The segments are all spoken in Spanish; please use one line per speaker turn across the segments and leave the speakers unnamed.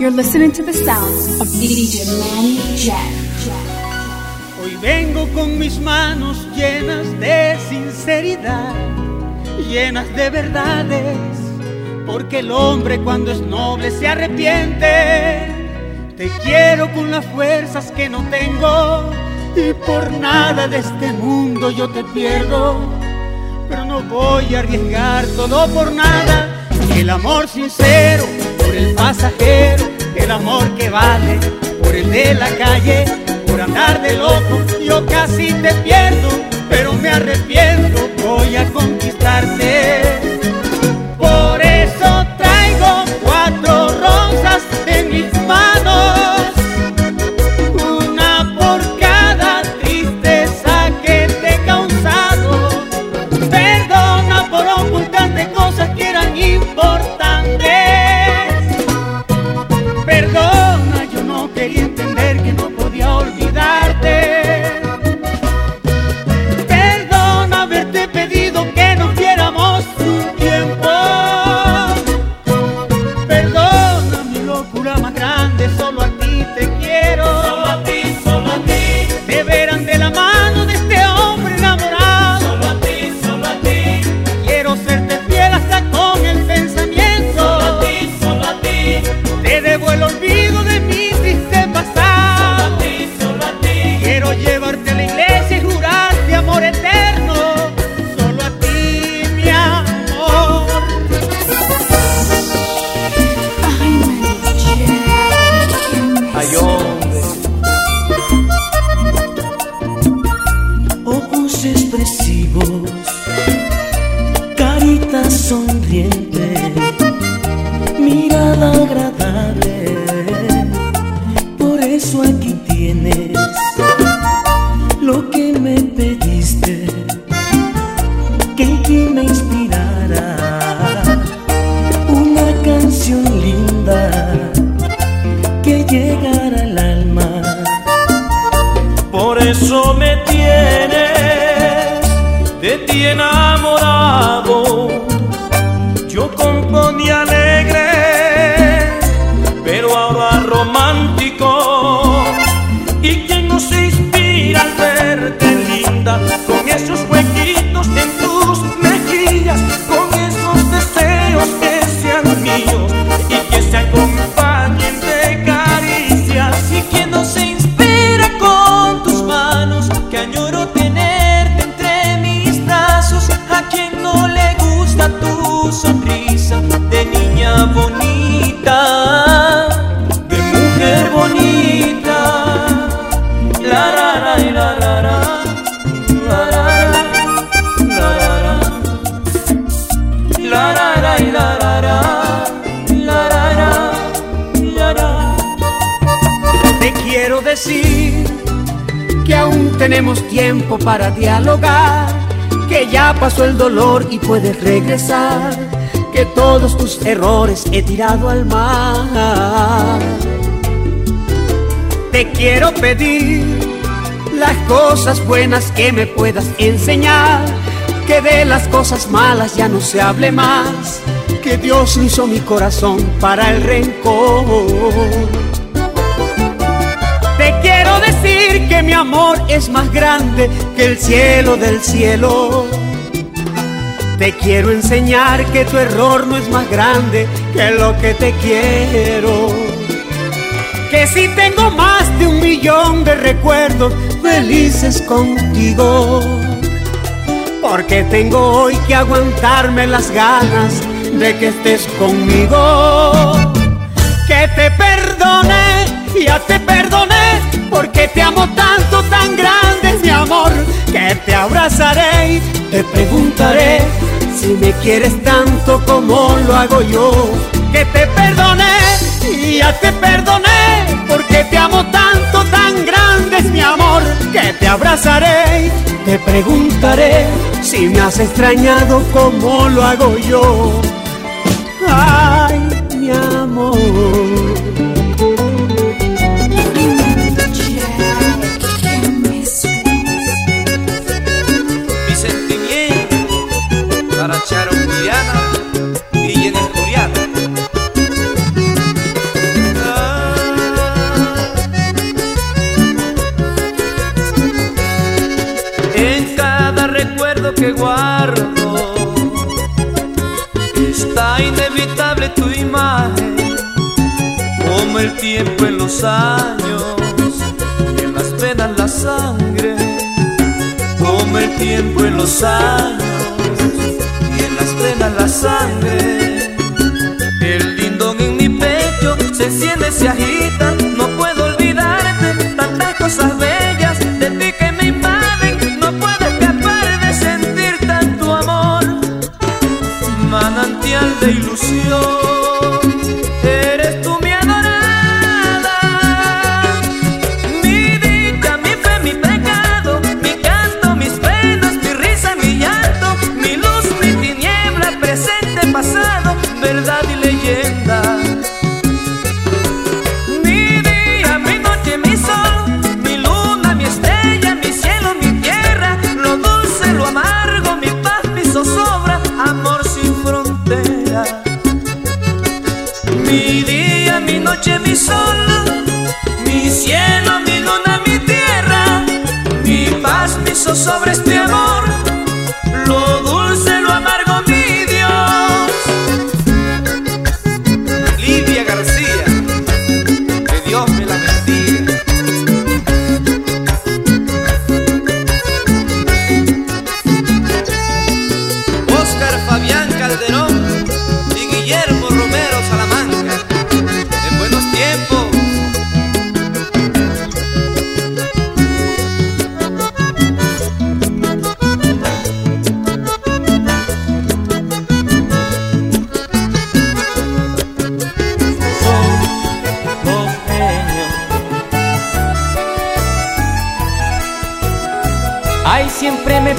You're listening to the sounds of DJ Manny Jack.
Hoy vengo con mis manos llenas de sinceridad, llenas de verdades, porque el hombre cuando es noble se arrepiente. Te quiero con las fuerzas que no tengo y por nada de este mundo yo te pierdo, pero no voy a arriesgar todo por nada. El amor sincero por el pasajero, el amor que vale por el de la calle, por andar de loco, yo casi te pierdo, pero me arrepiento, voy a conquistarte.
Romántico.
Tenemos tiempo para dialogar, que ya pasó el dolor y puedes regresar, que todos tus errores he tirado al mar. Te quiero pedir las cosas buenas que me puedas enseñar, que de las cosas malas ya no se hable más, que Dios hizo mi corazón para el rencor. Decir que mi amor es más grande que el cielo del cielo. Te quiero enseñar que tu error no es más grande que lo que te quiero. Que si tengo más de un millón de recuerdos felices contigo. Porque tengo hoy que aguantarme las ganas de que estés conmigo. Que te perdone, ya te perdoné, porque te amo tanto, tan grande es mi amor, que te abrazaré te preguntaré si me quieres tanto como lo hago yo. Que te perdoné, y ya te perdoné, porque te amo tanto, tan grande es mi amor, que te abrazaré te preguntaré si me has extrañado como lo hago yo. Ay, mi amor.
que guardo. Está inevitable tu imagen, como el tiempo en los años, y en las venas la sangre, como el tiempo en los años, y en las venas la sangre. El lindón en mi pecho se enciende, se agita, no puedo olvidarte, tantas cosas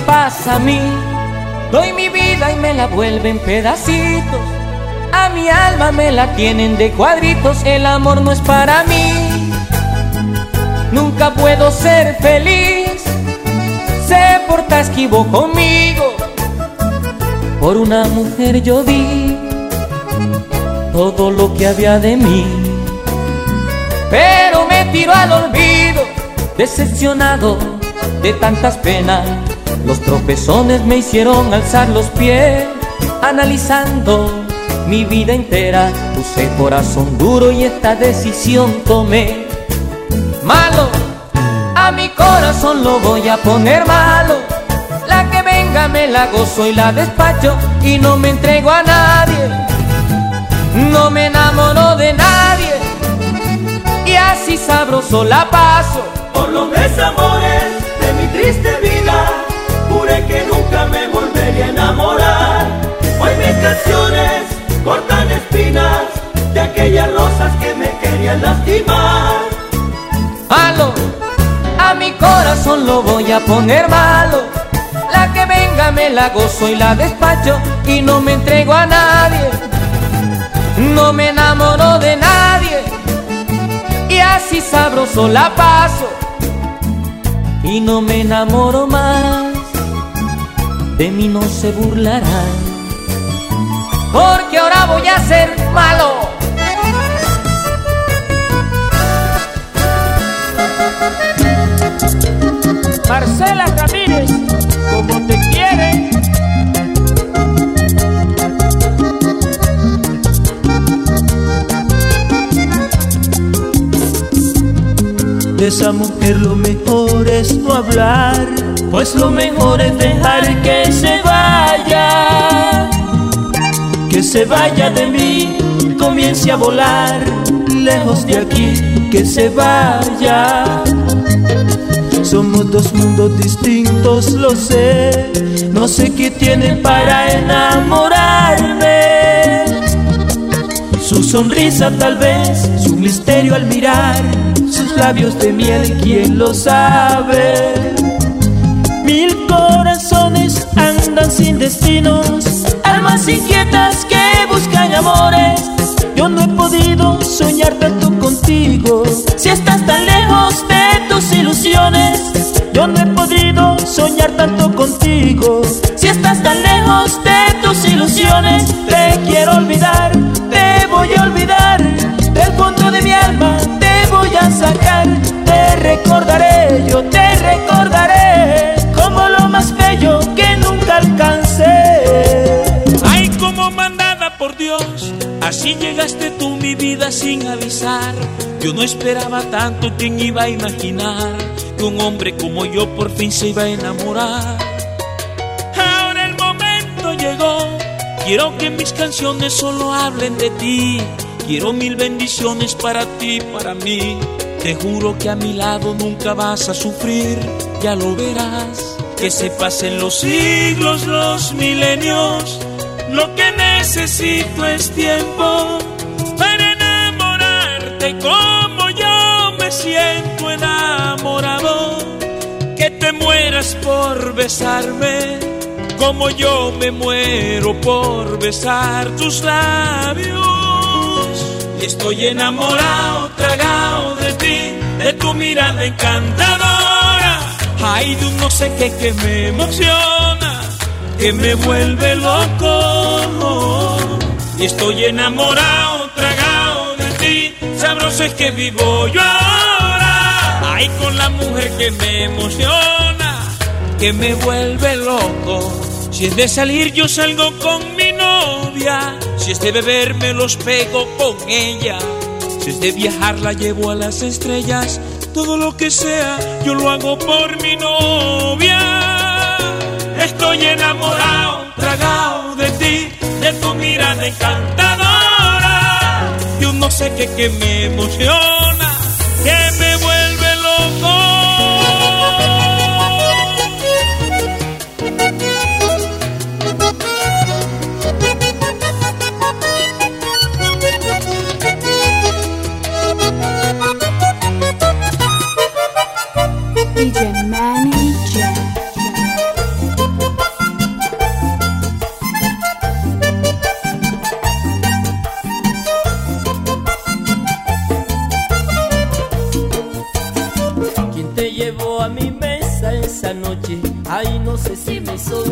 pasa a mí. Doy mi vida y me la vuelven pedacitos. A mi alma me la tienen de cuadritos. El amor no es para mí. Nunca puedo ser feliz. Se porta esquivo conmigo. Por una mujer yo di todo lo que había de mí. Pero me tiro al olvido, decepcionado de tantas penas. Los tropezones me hicieron alzar los pies, analizando mi vida entera. Puse corazón duro y esta decisión tomé. Malo, a mi corazón lo voy a poner malo. La que venga me la gozo y la despacho y no me entrego a nadie. No me enamoro de nadie y así sabroso la paso.
Por los desamores de mi triste vida, querían lastimar.
Malo, a mi corazón lo voy a poner malo. La que venga me la gozo y la despacho y no me entrego a nadie. No me enamoro de nadie y así sabroso la paso y no me enamoro más. De mí no se burlarán porque ahora voy a ser malo.
Marcela Ramírez, como te quiere.
De esa mujer lo mejor es no hablar, pues lo mejor es dejar que se vaya, que se vaya de mí, comience a volar, lejos de aquí, que se vaya. Somos dos mundos distintos, lo sé, no sé qué tiene para enamorarme. Su sonrisa tal vez, su misterio al mirar, sus labios de miel, quién lo sabe. Mil corazones andan sin destinos, almas inquietas que buscan amores. Yo no he podido soñar tanto contigo, si estás tan lejos soñar tanto contigo, si estás tan lejos de tus ilusiones. Te quiero olvidar, te voy a olvidar, del fondo de mi alma te voy a sacar. Te recordaré, yo te recordaré, como lo más bello que nunca alcancé.
Ay, como mandada por Dios, Así llegaste tú mi vida sin avisar. Yo no esperaba tanto, ¿quién iba a imaginar un hombre como yo por fin se iba a enamorar? Ahora el momento llegó, quiero que mis canciones solo hablen de ti. Quiero mil bendiciones para ti, para mí. Te juro que a mi lado nunca vas a sufrir, ya lo verás. Que se pasen los siglos, los milenios, lo que necesito es tiempo para enamorarte como yo me siento por besarme como yo me muero por besar tus labios. Y estoy enamorado, tragado de ti, de tu mirada encantadora. Hay de un no sé qué que me emociona, que me vuelve loco. Y estoy enamorado, tragado de ti, sabroso es que vivo yo ahora. Ay, con la mujer que me emociona, que me vuelve loco. Si es de salir, yo salgo con mi novia. Si es de beber, me los pego con ella. Si es de viajar, la llevo a las estrellas. Todo lo que sea, yo lo hago por mi novia. Estoy enamorado, tragado de ti, de tu mirada encantadora. Yo no sé qué que me emociona, que me
¿Quién te llevó a mi mesa esa noche? Ay, no sé si me hizo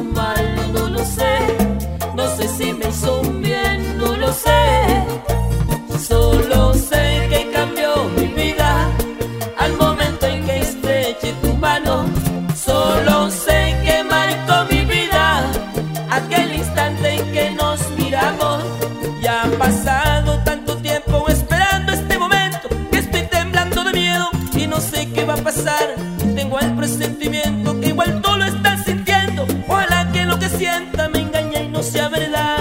va a pasar. Tengo el presentimiento que igual tú lo estás sintiendo. Ojalá que lo que sienta me engañe y no sea verdad.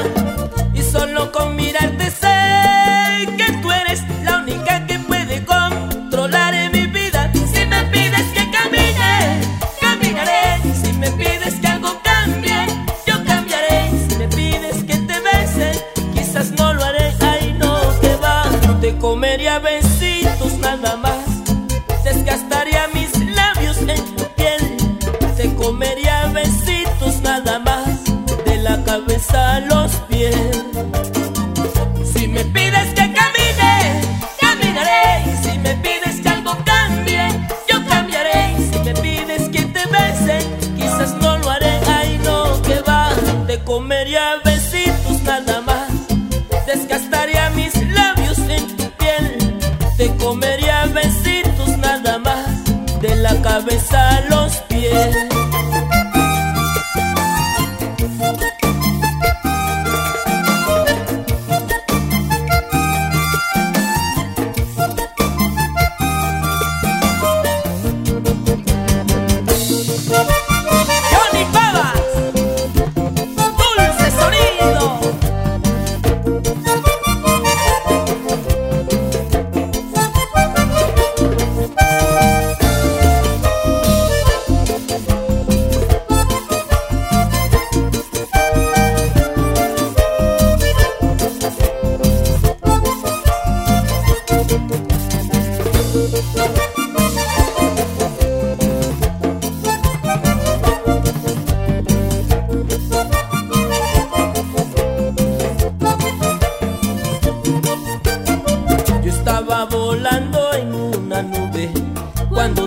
Cabeza a los pies.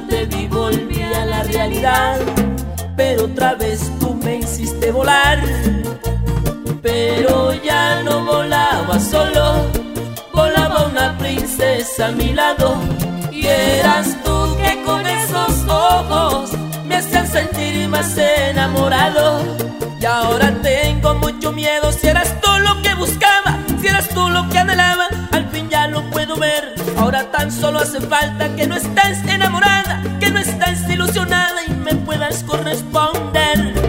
Te vi volví a la realidad, pero otra vez tú me hiciste volar. Pero ya no volaba solo, volaba una princesa a mi lado. Y eras tú que con esos ojos me hacían sentir más enamorado. Y ahora tengo mucho miedo si eras tú lo que buscaba, si eras tú lo que anhelaba puedo ver. Ahora tan solo hace falta que no estés enamorada, que no estés ilusionada y me puedas corresponder.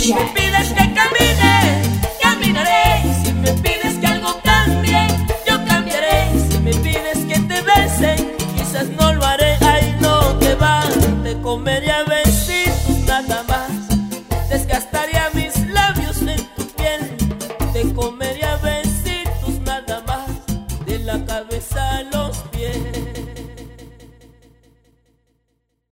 Si me pides que camine, caminaré. Si me pides que algo cambie, yo cambiaré. Si me pides que te besen, quizás no lo haré. Ay, no, te va, te comería.